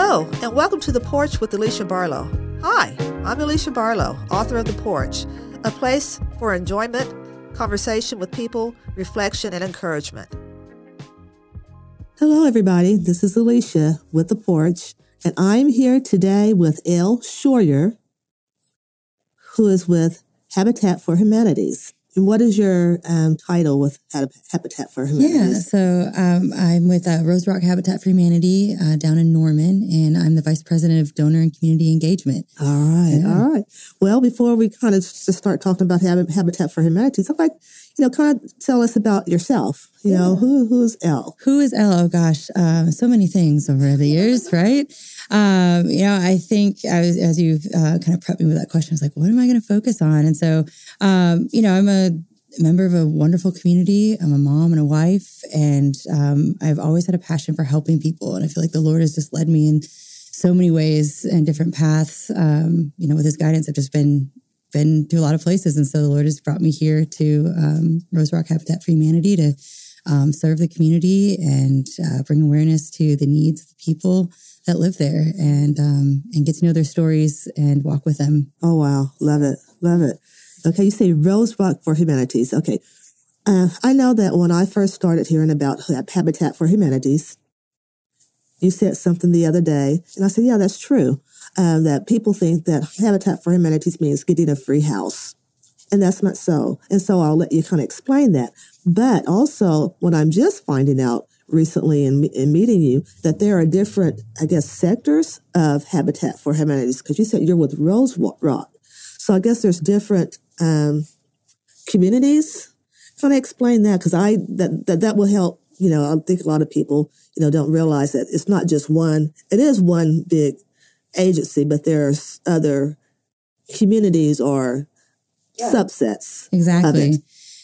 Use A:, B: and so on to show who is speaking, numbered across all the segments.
A: Hello, and welcome to The Porch with Alicia Barlow. Hi, I'm Alicia Barlow, author of The Porch, a place for enjoyment, conversation with people, reflection, and encouragement.
B: Hello, everybody. This is Alicia with The Porch, and I'm here today with Elle Shroyer, who is with Habitat for Humanities. And what is your um, title with Habitat for Humanity?
C: Yeah, so um, I'm with uh, Rose Rock Habitat for Humanity uh, down in Norman, and I'm the Vice President of Donor and Community Engagement.
B: All right, yeah. all right. Well, before we kind of just start talking about Habitat for Humanity, I'd like, you know, kind of tell us about yourself. You yeah. know, who who's Elle?
C: Who is Elle? Oh gosh, uh, so many things over the years, right? Um, you know, I think as, as you've uh, kind of prepped me with that question, I was like, what am I going to focus on? And so, um, you know, I'm a member of a wonderful community. I'm a mom and a wife, and um, I've always had a passion for helping people. And I feel like the Lord has just led me in so many ways and different paths. Um, you know, with His guidance, I've just been been to a lot of places, and so the Lord has brought me here to um, Rose Rock Habitat for Humanity to um, serve the community and uh, bring awareness to the needs of the people that live there and um, and get to know their stories and walk with them.
B: Oh wow, love it, love it. Okay, you say Rose Rock for Humanities. Okay, uh, I know that when I first started hearing about Habitat for Humanities, you said something the other day, and I said, yeah, that's true. Uh, that people think that Habitat for Humanities means getting a free house. And that's not so. And so I'll let you kind of explain that. But also, what I'm just finding out recently in, in meeting you that there are different, I guess, sectors of Habitat for Humanities because you said you're with Rose Rock. So I guess there's different um, communities. Can I explain that? Because I that, that that will help. You know, I think a lot of people you know don't realize that it's not just one. It is one big agency, but there are other communities or yeah. subsets.
C: Exactly.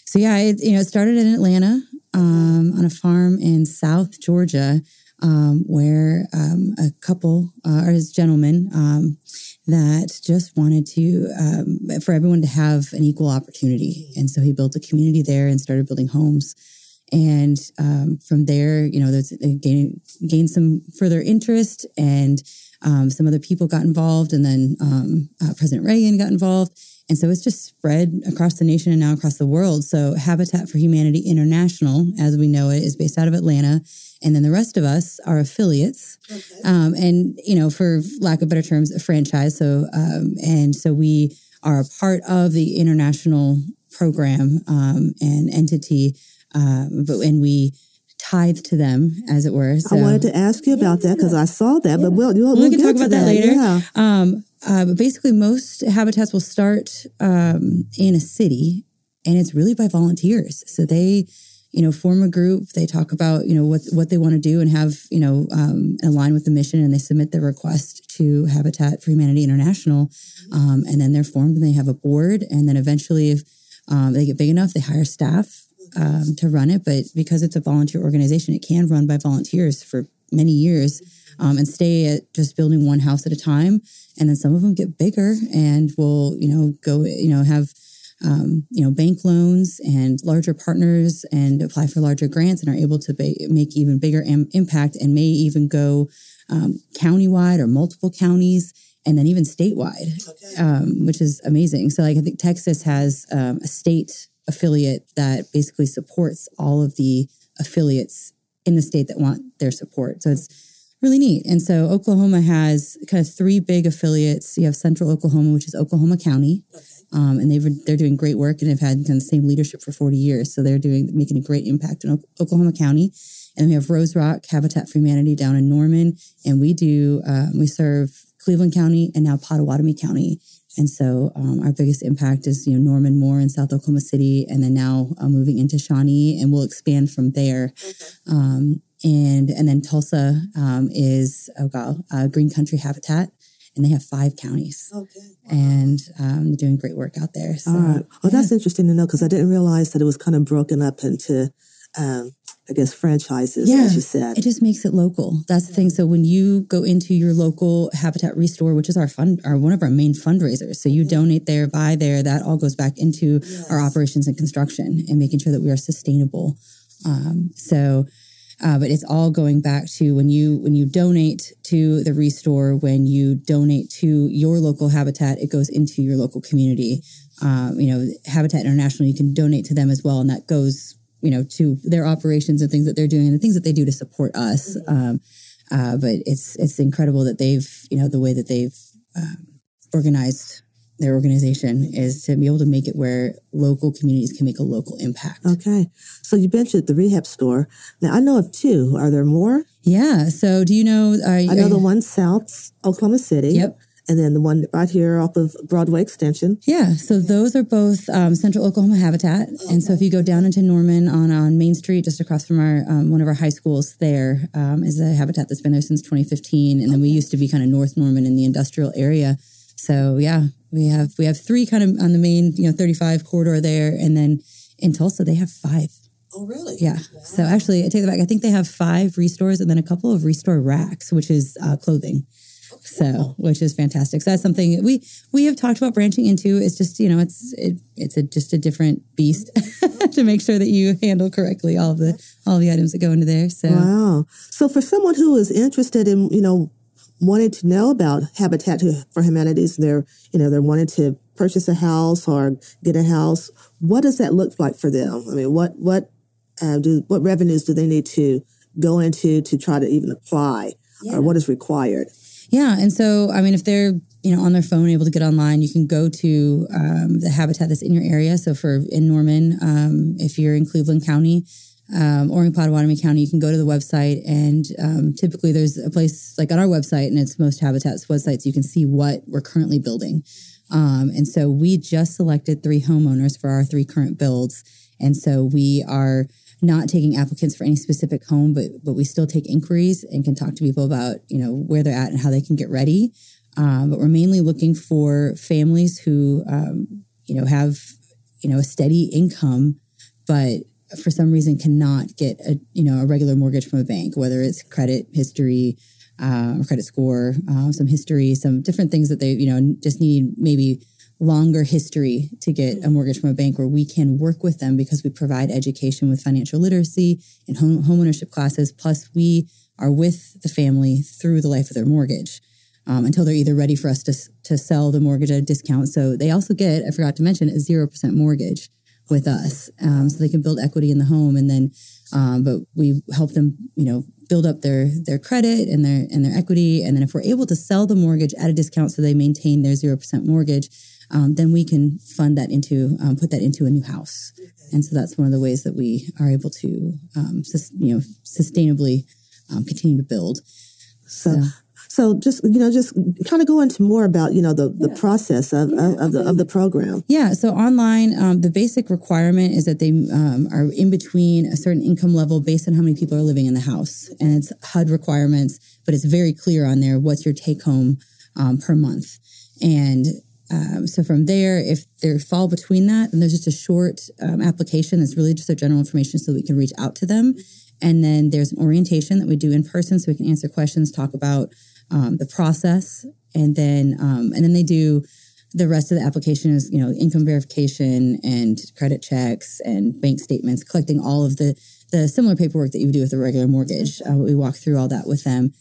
C: So yeah, it, you know, it started in Atlanta um, on a farm in South Georgia, um, where um, a couple, uh, or his gentleman, um, that just wanted to um, for everyone to have an equal opportunity, and so he built a community there and started building homes. And um, from there, you know, there's gained gained some further interest, and some other people got involved, and then uh, President Reagan got involved and so it's just spread across the nation and now across the world. So Habitat for Humanity International, as we know it, is based out of Atlanta. And then the rest of us are affiliates. Okay. Um, and, you know, for lack of better terms, a franchise. So, um, and so we are a part of the international program um, and entity. Um, but when we tithe to them, as it were.
B: So, I wanted to ask you about yeah, that because I saw that, yeah. but we'll, we'll,
C: we'll we can talk about that, that later. Yeah. Um, uh, but basically, most habitats will start um, in a city, and it's really by volunteers. So they, you know, form a group. They talk about you know what what they want to do and have you know um, align with the mission, and they submit their request to Habitat for Humanity International, um, and then they're formed and they have a board, and then eventually, if um, they get big enough, they hire staff um, to run it. But because it's a volunteer organization, it can run by volunteers for many years um, and stay at just building one house at a time. And then some of them get bigger and will, you know, go, you know, have, um, you know, bank loans and larger partners and apply for larger grants and are able to ba- make even bigger Im- impact and may even go um, countywide or multiple counties and then even statewide, okay. um, which is amazing. So, like, I think Texas has um, a state affiliate that basically supports all of the affiliates in the state that want their support. So, it's really neat. And so Oklahoma has kind of three big affiliates. You have Central Oklahoma, which is Oklahoma County, um, and they've they're doing great work and have had kind of the same leadership for forty years. So they're doing making a great impact in Oklahoma County. And we have Rose Rock Habitat for Humanity down in Norman, and we do um, we serve Cleveland County and now Pottawatomie County. And so um, our biggest impact is you know Norman Moore in South Oklahoma City, and then now uh, moving into Shawnee, and we'll expand from there. Okay. Um, and and then Tulsa um, is oh god, uh, Green Country Habitat, and they have five counties. Okay, wow. and um, doing great work out there.
B: So, All right. Well, yeah. that's interesting to know because I didn't realize that it was kind of broken up into. Um, I guess franchises, yeah, as you said.
C: It just makes it local. That's the thing. So when you go into your local Habitat Restore, which is our fund, our one of our main fundraisers, so you donate there, buy there, that all goes back into yes. our operations and construction and making sure that we are sustainable. Um, so Uh, but it's all going back to when you when you donate to the restore, when you donate to your local habitat, it goes into your local community. Um, you know, Habitat International, you can donate to them as well, and that goes you know to their operations and things that they're doing and the things that they do to support us. Um, uh, but it's it's incredible that they've you know the way that they've um, organized their organization is to be able to make it where local communities can make a local impact.
B: Okay. So you mentioned the rehab store. Now I know of two. Are there more?
C: Yeah. So do you know? Are,
B: I know the one south Oklahoma City.
C: Yep.
B: And then the one right here off of Broadway Extension.
C: Yeah, so those are both um, Central Oklahoma Habitat, okay. and so if you go down into Norman on on Main Street, just across from our um, one of our high schools, there um, is a habitat that's been there since 2015, and then we used to be kind of North Norman in the industrial area. So yeah, we have we have three kind of on the main you know 35 corridor there, and then in Tulsa they have five.
B: Oh, really?
C: Yeah. Wow. So actually, I take it back. I think they have five restores and then a couple of restore racks, which is uh, clothing. So, which is fantastic. So that's something we we have talked about branching into. It's just you know it's it, it's a, just a different beast to make sure that you handle correctly all the all the items that go into there. So
B: wow. So for someone who is interested in you know wanting to know about Habitat for Humanities, they're you know they're wanting to purchase a house or get a house. What does that look like for them? I mean, what what uh, do what revenues do they need to go into to try to even apply, yeah. or what is required?
C: Yeah. And so, I mean, if they're, you know, on their phone, able to get online, you can go to um, the habitat that's in your area. So for in Norman, um, if you're in Cleveland County um, or in Pottawatomie County, you can go to the website and um, typically there's a place like on our website and it's most habitats websites, you can see what we're currently building. Um, and so we just selected three homeowners for our three current builds. And so we are not taking applicants for any specific home, but but we still take inquiries and can talk to people about you know where they're at and how they can get ready. Um, but we're mainly looking for families who um, you know have you know a steady income, but for some reason cannot get a you know a regular mortgage from a bank, whether it's credit history. Uh, or credit score, uh, some history, some different things that they, you know, just need maybe longer history to get a mortgage from a bank where we can work with them because we provide education with financial literacy and home, homeownership classes. Plus, we are with the family through the life of their mortgage um, until they're either ready for us to, to sell the mortgage at a discount. So they also get, I forgot to mention, a 0% mortgage with us. Um, so they can build equity in the home. And then, um, but we help them, you know, build up their their credit and their and their equity and then if we're able to sell the mortgage at a discount so they maintain their 0% mortgage um, then we can fund that into um, put that into a new house. And so that's one of the ways that we are able to um, sus- you know sustainably um, continue to build.
B: So. so. So just you know, just kind of go into more about you know the, the yeah. process of, yeah. of, of, the of the program.
C: Yeah. So online, um, the basic requirement is that they um, are in between a certain income level based on how many people are living in the house, and it's HUD requirements, but it's very clear on there what's your take home um, per month. And um, so from there, if they fall between that, then there's just a short um, application that's really just their general information so that we can reach out to them. And then there's an orientation that we do in person so we can answer questions, talk about um, the process, and then um, and then they do the rest of the application is you know income verification and credit checks and bank statements, collecting all of the the similar paperwork that you would do with a regular mortgage. Uh, we walk through all that with them.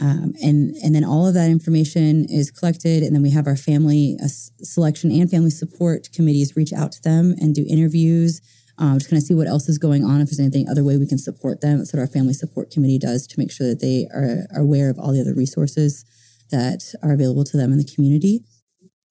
C: Um, and and then all of that information is collected, and then we have our family uh, selection and family support committees reach out to them and do interviews um, to kind of see what else is going on. If there's anything other way we can support them, that's what our family support committee does to make sure that they are, are aware of all the other resources that are available to them in the community.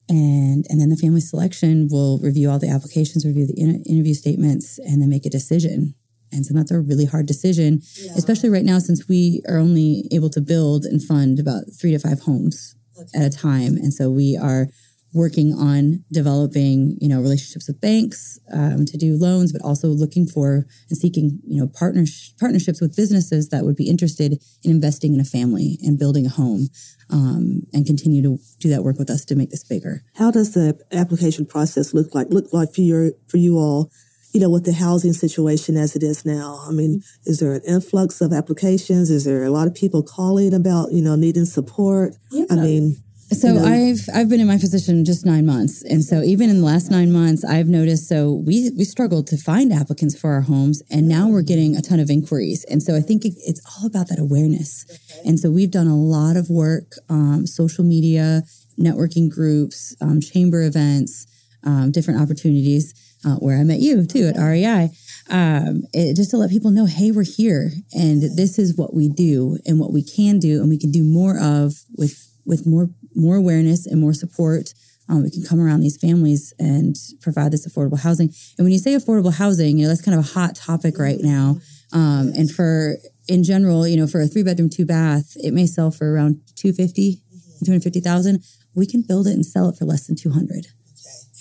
C: And and then the family selection will review all the applications, review the in- interview statements, and then make a decision and so that's a really hard decision, yeah. especially right now since we are only able to build and fund about three to five homes okay. at a time. And so we are working on developing, you know, relationships with banks um, to do loans, but also looking for and seeking, you know, partners partnerships with businesses that would be interested in investing in a family and building a home, um, and continue to do that work with us to make this bigger.
B: How does the application process look like? Look like for your for you all you know, with the housing situation as it is now? I mean, is there an influx of applications? Is there a lot of people calling about, you know, needing support? Yeah. I mean,
C: So
B: you know?
C: I've I've been in my position just nine months, and so even in the last nine months, I've noticed. So we we struggled to find applicants for our homes, and now we're getting a ton of inquiries. And so I think it, it's all about that awareness. And so we've done a lot of work, um, social media, networking groups, um, chamber events, um, different opportunities. Uh, where I met you too at REI, um, it, just to let people know, hey, we're here, and this is what we do, and what we can do, and we can do more of with with more more awareness and more support. Um, we can come around these families and provide this affordable housing. And when you say affordable housing, you know that's kind of a hot topic right now. Um, and for in general, you know, for a three bedroom, two bath, it may sell for around 250, 250,000. We can build it and sell it for less than 200.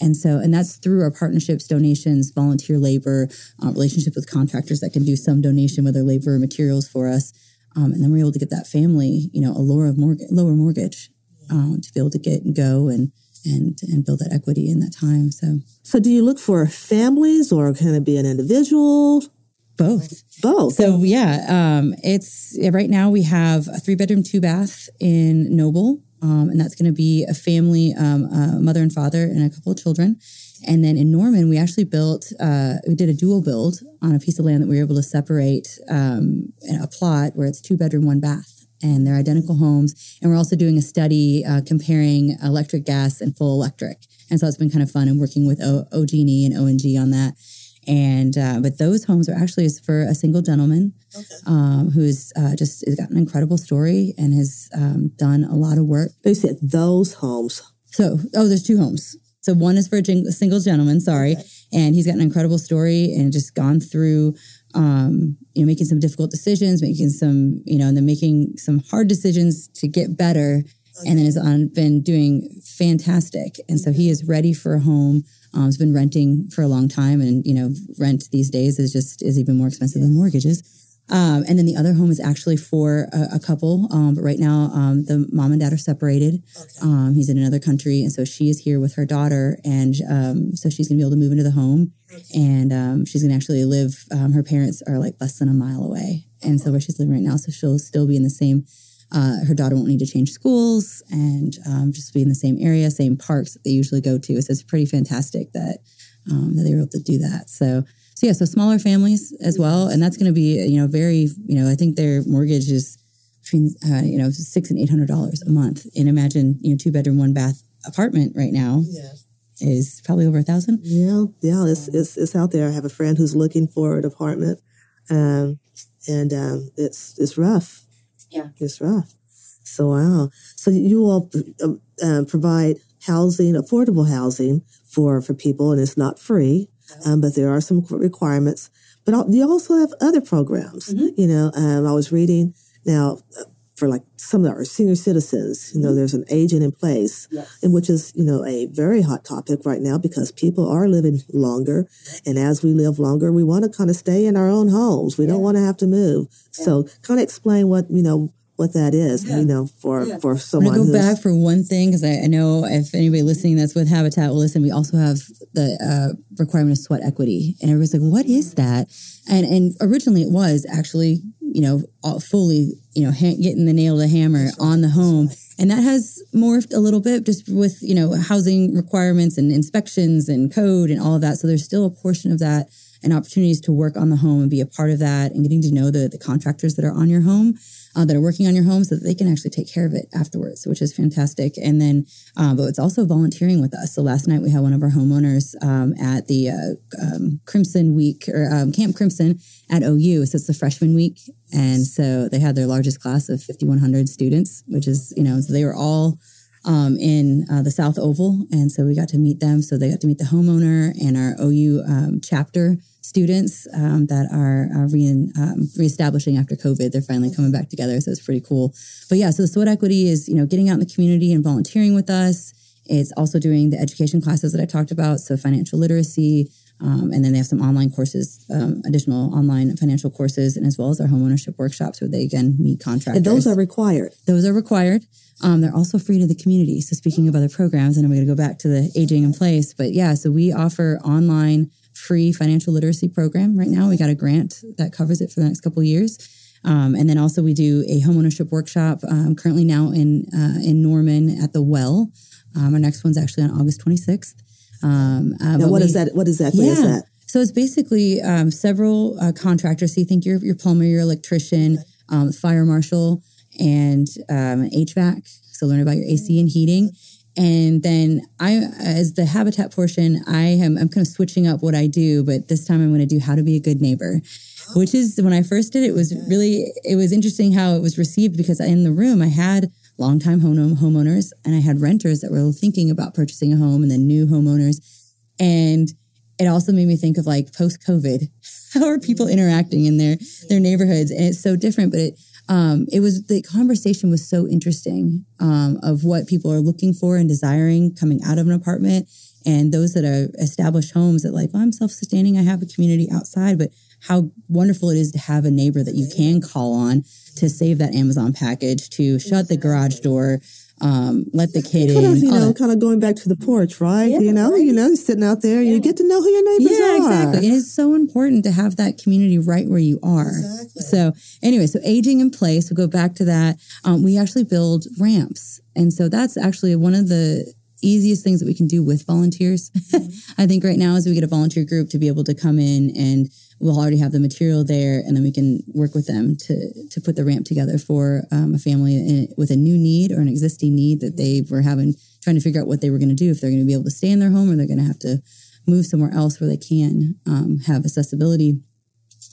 C: And so, and that's through our partnerships, donations, volunteer labor, uh, relationship with contractors that can do some donation, whether labor or materials for us. Um, and then we're able to get that family, you know, a lower mortgage, lower mortgage um, to be able to get and go and and and build that equity in that time. So,
B: So do you look for families or can it be an individual?
C: both.
B: Both.
C: So yeah, um, it's right now we have a three bedroom, two bath in Noble, um, and that's going to be a family, um, a mother and father, and a couple of children. And then in Norman, we actually built, uh, we did a dual build on a piece of land that we were able to separate um, a plot where it's two bedroom, one bath, and they're identical homes. And we're also doing a study uh, comparing electric, gas, and full electric. And so it's been kind of fun and working with o- OG&E and ONG on that. And uh, but those homes are actually is for a single gentleman um, who's uh, just has got an incredible story and has um, done a lot of work.
B: They said those homes.
C: So oh, there's two homes. So one is for a, jing- single gentleman, sorry, and he's got an incredible story and just gone through. Um, you know, making some difficult decisions, making some, you know, and then making some hard decisions to get better, and then has on, been doing fantastic. And so he is ready for a home. Um, has been renting for a long time, and you know, rent these days is just is even more expensive than mortgages. Um, and then the other home is actually for a, a couple, um, but right now um, the mom and dad are separated. Um, he's in another country, and so she is here with her daughter, and um, so she's gonna be able to move into the home, and um, she's gonna actually live. Um, her parents are like less than a mile away, and so where she's living right now, so she'll still be in the same. Uh, her daughter won't need to change schools, and um, just be in the same area, same parks that they usually go to. So it's pretty fantastic that um, that they were able to do that. So so yeah, so smaller families as well, and that's going to be you know very you know I think their mortgage is between uh, you know six and eight hundred dollars a month, and imagine you know two bedroom one bath apartment right now is probably over a thousand.
B: Yeah, yeah, it's, it's it's out there. I have a friend who's looking for an apartment, um, and um, it's it's rough.
C: Yeah.
B: it's rough. So wow. So you all um, um, provide housing, affordable housing for for people, and it's not free, um, but there are some requirements. But you also have other programs. You know, um, I was reading now. For like some of our senior citizens, you know, mm-hmm. there's an agent in place, and which is, you know, a very hot topic right now because people are living longer. And as we live longer, we want to kind of stay in our own homes. We don't want to have to move. So kind of explain what, you know, what that is, you know, for, for
C: I'm
B: someone
C: gonna go
B: who's,
C: back for one thing because I, I know if anybody listening that's with Habitat will listen, we also have the uh, requirement of sweat equity, and everybody's like, "What is that?" And and originally it was actually you know all- fully you know ha- getting the nail to the hammer on the home, and that has morphed a little bit just with you know housing requirements and inspections and code and all of that. So there's still a portion of that and opportunities to work on the home and be a part of that and getting to know the the contractors that are on your home uh, that are working on your home so that they can actually take care of it afterwards, which is fantastic. And then, uh, but it's also volunteering with us. So last night we had one of our homeowners um, at the uh, um, Crimson Week or um, Camp Crimson at OU. So it's the freshman week. And so they had their largest class of 5,100 students, which is, you know, so they were all um, in uh, the South Oval. And so we got to meet them. So they got to meet the homeowner and our OU um, chapter students um, that are uh, re- um, reestablishing after COVID. They're finally coming back together. So it's pretty cool. But yeah, so the sweat equity is, you know, getting out in the community and volunteering with us. It's also doing the education classes that I talked about. So financial literacy. Um, and then they have some online courses, um, additional online financial courses, and as well as our homeownership workshops where they again meet contractors.
B: and those are required.
C: Those are required. Um, they're also free to the community. So speaking of other programs, and I'm going to go back to the aging in place, but yeah, so we offer online free financial literacy program right now. We got a grant that covers it for the next couple of years. Um, and then also we do a homeownership workshop um, currently now in uh, in Norman at the Well. Um, our next one's actually on August 26th. Um, uh,
B: now, what we, is that? What exactly
C: yeah.
B: is that?
C: So it's basically um, several uh, contractors. So you think you're your plumber, your electrician, um, fire marshal, and um, HVAC. So learn about your AC and heating. And then I, as the habitat portion, I am I'm kind of switching up what I do, but this time I'm going to do how to be a good neighbor, which is when I first did it was really it was interesting how it was received because in the room I had longtime home homeowners and I had renters that were thinking about purchasing a home and then new homeowners, and it also made me think of like post COVID, how are people interacting in their their neighborhoods, and it's so different, but it um, it was the conversation was so interesting um, of what people are looking for and desiring coming out of an apartment and those that are established homes that like well, i'm self-sustaining. I have a community outside but how wonderful it is to have a neighbor that you can call on to save that amazon package to shut the garage door um, let the kid
B: kind
C: in.
B: Of, you know, kind of going back to the porch, right? Yeah, you know, right. you know, sitting out there, yeah. you get to know who your neighbors are.
C: yeah,
B: are.
C: exactly. It is so important to have that community right where you are. Exactly. So, anyway, so aging in place. We'll go back to that. Um, we actually build ramps, and so that's actually one of the easiest things that we can do with volunteers. Mm-hmm. I think right now is we get a volunteer group to be able to come in and we'll already have the material there and then we can work with them to to put the ramp together for um, a family in, with a new need or an existing need that they were having trying to figure out what they were going to do if they're going to be able to stay in their home or they're going to have to move somewhere else where they can um, have accessibility.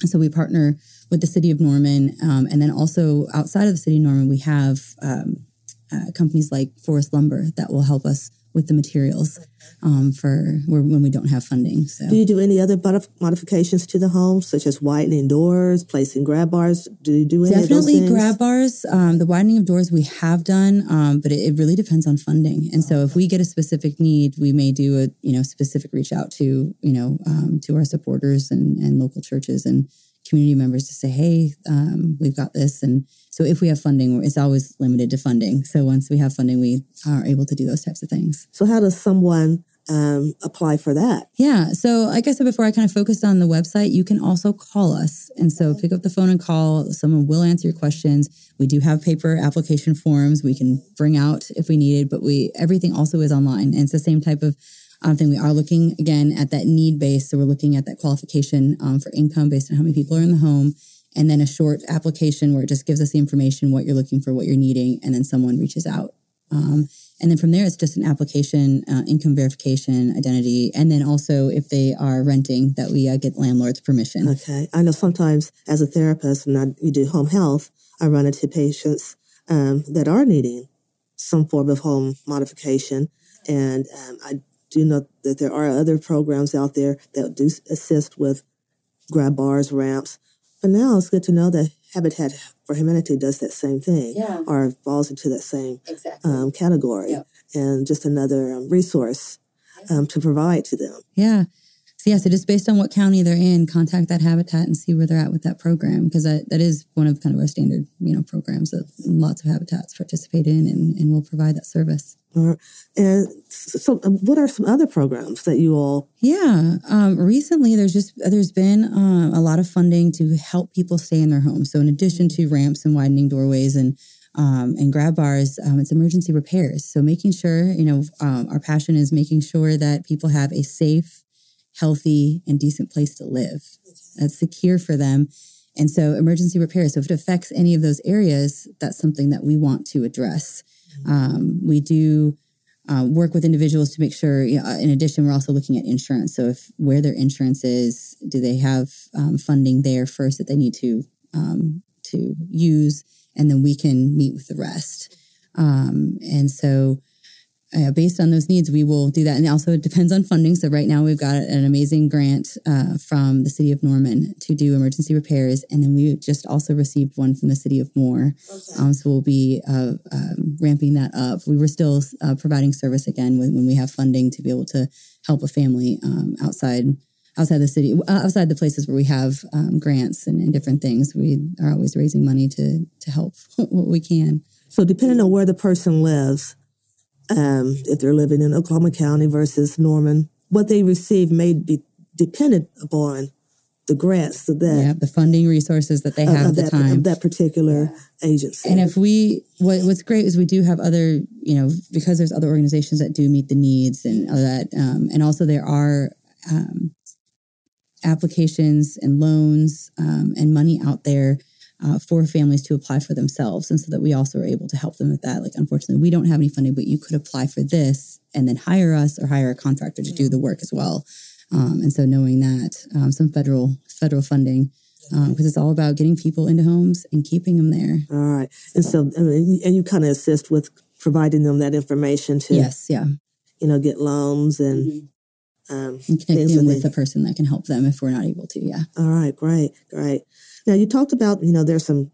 C: So we partner with the city of norman um, and then also outside of the city of norman we have um, uh, companies like forest lumber that will help us with the materials um, for when we don't have funding. So,
B: do you do any other modifications to the home, such as widening doors, placing grab bars? Do you do any
C: definitely grab bars? Um, the widening of doors we have done, um, but it, it, really depends on funding. And so, if we get a specific need, we may do a you know specific reach out to you know um, to our supporters and, and local churches and community members to say, hey, um, we've got this. And so if we have funding, it's always limited to funding. So once we have funding, we are able to do those types of things.
B: So how does someone um, apply for that?
C: Yeah. So, like I said before, I kind of focused on the website. You can also call us. And so, pick up the phone and call. Someone will answer your questions. We do have paper application forms we can bring out if we needed, but we everything also is online. And it's the same type of um, thing. We are looking again at that need base. So we're looking at that qualification um, for income based on how many people are in the home. And then a short application where it just gives us the information, what you're looking for, what you're needing, and then someone reaches out. Um, and then from there, it's just an application, uh, income verification, identity, and then also if they are renting, that we uh, get landlord's permission.
B: Okay. I know sometimes as a therapist, and I, you do home health, I run into patients um, that are needing some form of home modification. And um, I do you know that there are other programs out there that do assist with grab bars, ramps. But now it's good to know that Habitat for Humanity does that same thing
C: yeah.
B: or falls into that same
C: exactly.
B: um, category
C: yep.
B: and just another um, resource um, to provide to them.
C: Yeah. So yeah, so just based on what county they're in, contact that habitat and see where they're at with that program because that, that is one of kind of our standard, you know, programs that lots of habitats participate in and, and will provide that service.
B: And so, um, what are some other programs that you all?
C: Yeah, um, recently there's just there's been uh, a lot of funding to help people stay in their homes. So in addition to ramps and widening doorways and um, and grab bars, um, it's emergency repairs. So making sure you know um, our passion is making sure that people have a safe, healthy, and decent place to live that's secure for them. And so emergency repairs. So if it affects any of those areas, that's something that we want to address. Um, we do uh, work with individuals to make sure. You know, in addition, we're also looking at insurance. So if where their insurance is, do they have um, funding there first that they need to um, to use, and then we can meet with the rest. Um, and so uh, based on those needs, we will do that. And also, it depends on funding. So, right now, we've got an amazing grant uh, from the city of Norman to do emergency repairs. And then we just also received one from the city of Moore. Okay. Um, so, we'll be uh, um, ramping that up. We were still uh, providing service again when, when, we have funding to be able to help a family um, outside. Outside the city, uh, outside the places where we have um, grants and, and different things, we are always raising money to to help what we can.
B: So, depending on where the person lives, um, if they're living in Oklahoma County versus Norman, what they receive may be dependent upon the grants that
C: yeah, the funding resources that they have at the
B: that,
C: time.
B: of that particular agency.
C: And if we, what, what's great is we do have other, you know, because there's other organizations that do meet the needs and all that, um, and also there are um, applications and loans um, and money out there uh, for families to apply for themselves, and so that we also are able to help them with that. Like, unfortunately, we don't have any funding, but you could apply for this and then hire us or hire a contractor to do the work as well. Um, and so, knowing that um, some federal federal funding because um, it's all about getting people into homes and keeping them there.
B: All right, and so and you kind of assist with providing them that information to
C: yes, yeah,
B: you know, get loans and.
C: Mm-hmm. Um, and connect them with the person that can help them if we're not able to. Yeah.
B: All right. Great. Great. Now you talked about you know there's some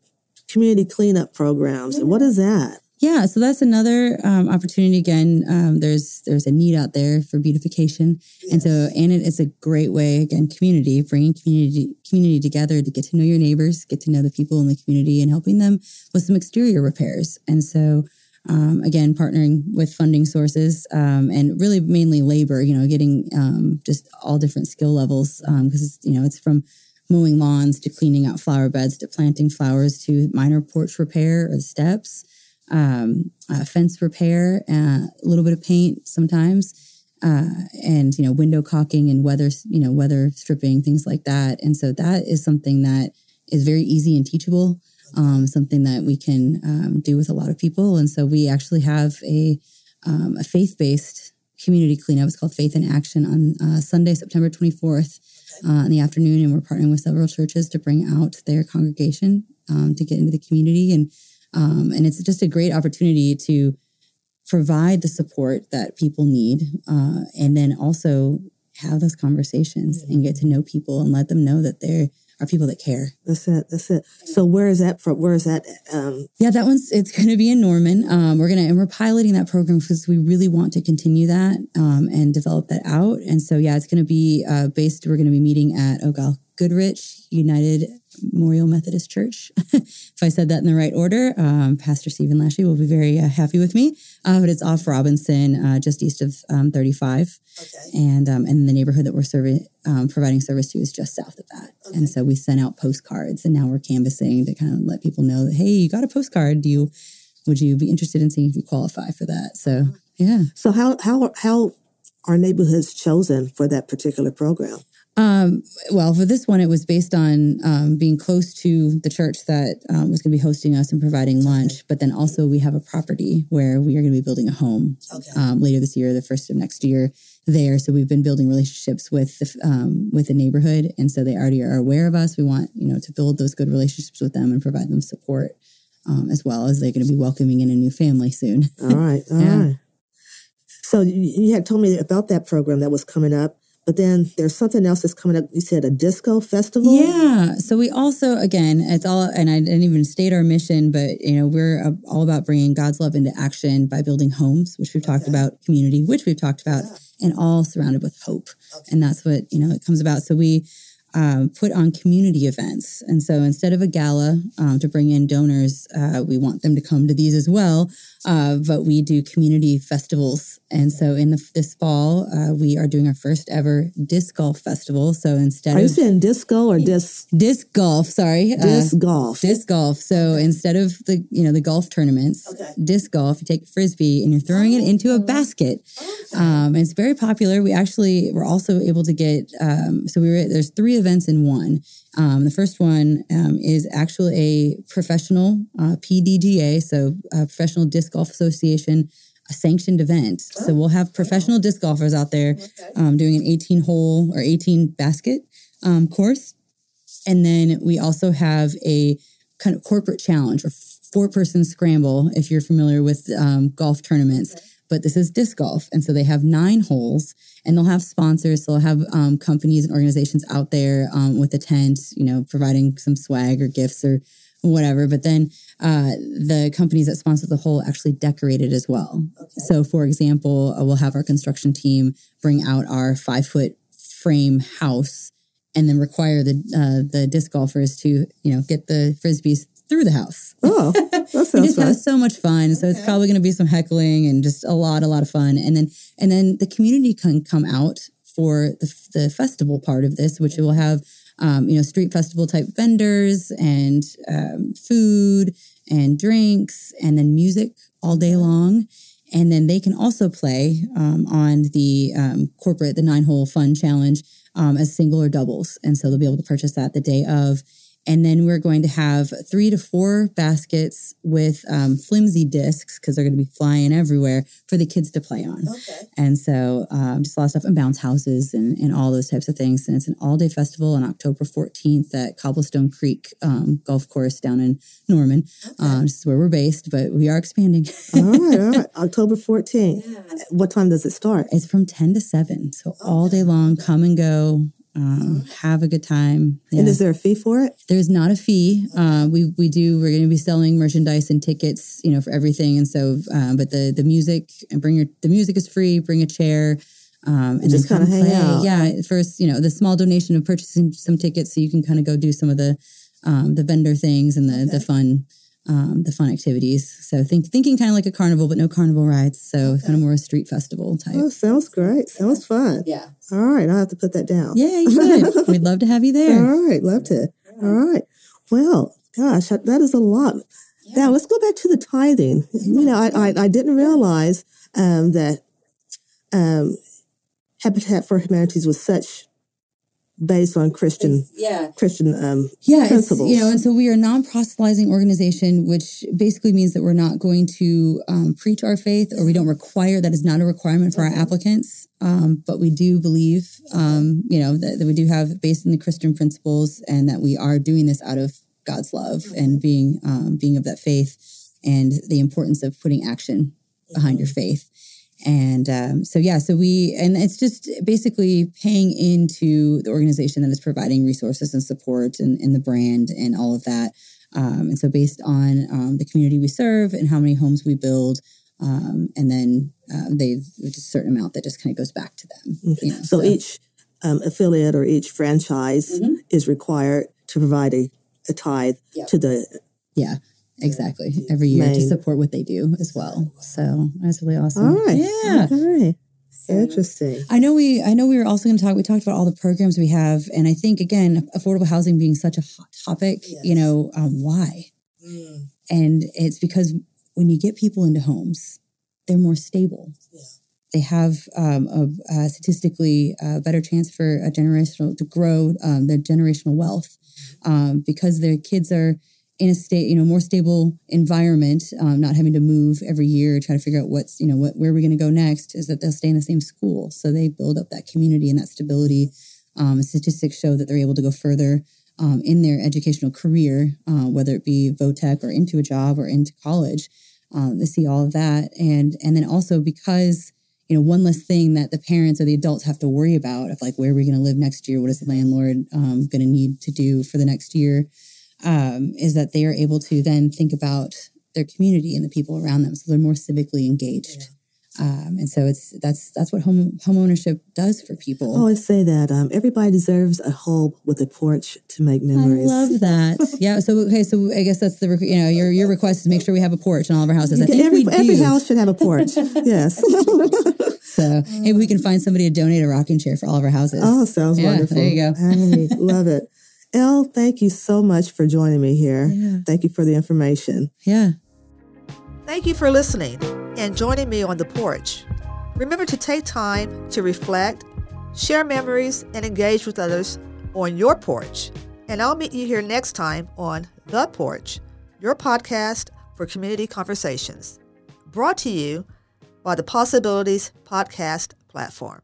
B: community cleanup programs. What is that?
C: Yeah, so that's another um, opportunity. Again, um, there's there's a need out there for beautification, yes. and so and it is a great way again community bringing community community together to get to know your neighbors, get to know the people in the community, and helping them with some exterior repairs. And so, um, again, partnering with funding sources um, and really mainly labor. You know, getting um, just all different skill levels because um, you know it's from mowing lawns to cleaning out flower beds to planting flowers to minor porch repair or steps um, uh, fence repair, uh, a little bit of paint sometimes, uh, and you know window caulking and weather you know weather stripping things like that. And so that is something that is very easy and teachable. Um, something that we can um, do with a lot of people. And so we actually have a um, a faith based community cleanup. It's called Faith in Action on uh, Sunday, September 24th uh, in the afternoon. And we're partnering with several churches to bring out their congregation um, to get into the community and um, and it's just a great opportunity to provide the support that people need uh, and then also have those conversations and get to know people and let them know that there are people that care.
B: That's it. That's it. So where is that from? Where is that? Um...
C: Yeah, that one's, it's going to be in Norman. Um, we're going to, and we're piloting that program because we really want to continue that um, and develop that out. And so, yeah, it's going to be uh, based, we're going to be meeting at Ogal Goodrich United Memorial Methodist Church. if I said that in the right order, um, Pastor Stephen Lashley will be very uh, happy with me. Uh, but it's off Robinson, uh, just east of um, 35. Okay. And um, and the neighborhood that we're serving, um, providing service to is just south of that. Okay. And so we sent out postcards, and now we're canvassing to kind of let people know that hey, you got a postcard. Do you would you be interested in seeing if you qualify for that? So uh-huh. yeah.
B: So how how how are neighborhoods chosen for that particular program?
C: Um, well, for this one, it was based on um, being close to the church that um, was going to be hosting us and providing lunch. Okay. But then also, we have a property where we are going to be building a home okay. Um, later this year, the first of next year there. So we've been building relationships with the um, with the neighborhood, and so they already are aware of us. We want you know to build those good relationships with them and provide them support, um, as well as they're going to be welcoming in a new family soon.
B: All right, all yeah. right. So you had told me about that program that was coming up. But then there's something else that's coming up. You said a disco festival.
C: Yeah. So we also, again, it's all, and I didn't even state our mission, but you know, we're uh, all about bringing God's love into action by building homes, which we've talked about, community, which we've talked about, yeah. and all surrounded with hope. Okay. And that's what you know it comes about. So we um, put on community events. And so instead of a gala um, to bring in donors, uh, we want them to come to these as well. Uh, but we do community festivals. And so in the, this fall, uh, we are doing our first ever disc golf festival. So instead
B: are
C: of.
B: you saying disco or disc?
C: Disc golf, sorry.
B: Uh, disc golf.
C: Disc golf. So instead of the, you know, the golf tournaments, okay. disc golf, you take a frisbee and you're throwing oh, it into a basket. Okay. Um, it's very popular. We actually were also able to get, um, so we were, there's three events in one. Um, the first one um, is actually a professional uh, PDGA, so Professional Disc Golf Association, a sanctioned event. Oh. So we'll have professional disc golfers out there okay. um, doing an 18 hole or 18 basket um, course. And then we also have a kind of corporate challenge or four person scramble, if you're familiar with um, golf tournaments. Okay but this is disc golf. And so they have nine holes and they'll have sponsors. So they'll have um, companies and organizations out there um, with a tent, you know, providing some swag or gifts or whatever. But then uh, the companies that sponsor the hole actually decorate it as well. Okay. So, for example, uh, we'll have our construction team bring out our five foot frame house and then require the uh, the disc golfers to you know get the frisbees through the house.
B: Oh, that sounds we
C: just
B: fun.
C: have so much fun. So it's probably going to be some heckling and just a lot, a lot of fun. And then, and then the community can come out for the, the festival part of this, which will have um, you know, street festival type vendors and um, food and drinks and then music all day long. And then they can also play um, on the um, corporate, the nine hole fun challenge um, as single or doubles. And so they'll be able to purchase that the day of. And then we're going to have three to four baskets with um, flimsy discs because they're going to be flying everywhere for the kids to play on.
B: Okay.
C: And so um, just a lot of stuff and bounce houses and, and all those types of things. And it's an all day festival on October 14th at Cobblestone Creek um, Golf Course down in Norman. Um, this is where we're based, but we are expanding.
B: all right, all right. October 14th. What time does it start?
C: it's from 10 to 7. So all day long, come and go. Um, have a good time. Yeah.
B: And is there a fee for it?
C: There's not a fee. Uh, we we do. We're going to be selling merchandise and tickets, you know, for everything. And so, um, but the the music and bring your the music is free. Bring a chair. Um, and
B: Just hang
C: play.
B: out.
C: Yeah, first, you know, the small donation of purchasing some tickets, so you can kind of go do some of the um, the vendor things and the the fun um, the fun activities. So think thinking kind of like a carnival, but no carnival rides. So kind of more a street festival type.
B: Oh, sounds great. Sounds fun.
C: Yeah.
B: All right, I'll have to put that down.
C: Yeah, you should. We'd love to have you there.
B: All right, love to. All right. Well, gosh, that that is a lot. Now let's go back to the tithing. You know, I I, I didn't realize um, that um, Habitat for Humanities was such based on Christian
C: Yeah.
B: Christian um,
C: Yeah,
B: principles.
C: you know, and so we are a non-proselytizing organization, which basically means that we're not going to um, preach our faith, or we don't require that is not a requirement for our applicants. Um, but we do believe, um, you know, that, that we do have based in the Christian principles, and that we are doing this out of God's love and being um, being of that faith, and the importance of putting action behind your faith. And um, so, yeah, so we, and it's just basically paying into the organization that is providing resources and support and, and the brand and all of that. Um, and so, based on um, the community we serve and how many homes we build, um, and then um, they just a certain amount that just kind of goes back to them. You know,
B: so each um, affiliate or each franchise
C: Mhm.
B: is required to provide a, a tithe
C: Yeah.
B: to the
C: yeah, exactly. Every year to support what they do as well. So that's really awesome.
B: All right.
C: Yeah.
B: Okay. Interesting.
C: I know we I know we were also going to talk we talked about all the programs we have and I think again affordable housing being such a hot topic, you know, um, why? And it's because when you get people into homes, they're more stable. They have um, a, a statistically uh, better chance for a generational to grow um, their generational wealth um, because their kids are in a state, you know, more stable environment, um, not having to move every year, try to figure out what's, you know, what where are we going to go next. Is that they'll stay in the same school, so they build up that community and that stability. Um, statistics show that they're able to go further um, in their educational career, uh, whether it be vo-tech or into a job or into college. Um, they see all of that, and and then also because you know one less thing that the parents or the adults have to worry about of like where are we going to live next year? What is the landlord um, going to need to do for the next year? Um, is that they are able to then think about their community and the people around them, so they're more civically engaged. Um, and so it's that's that's what home home ownership does for people.
B: I always say that um, everybody deserves a home with a porch to make memories.
C: I love that. yeah. So okay. So I guess that's the you know your your request is make sure we have a porch in all of our houses. I think
B: every,
C: we do.
B: every house should have a porch. yes.
C: So maybe we can find somebody to donate a rocking chair for all of our houses.
B: oh, sounds
C: Yeah,
B: wonderful.
C: there you go.
B: I love it. Elle, thank you so much for joining me here.
C: Yeah.
B: Thank you for the information.
C: Yeah.
A: Thank you for listening and joining me on the porch. Remember to take time to reflect, share memories, and engage with others on your porch. And I'll meet you here next time on The Porch, your podcast for community conversations. Brought to you by the Possibilities Podcast platform.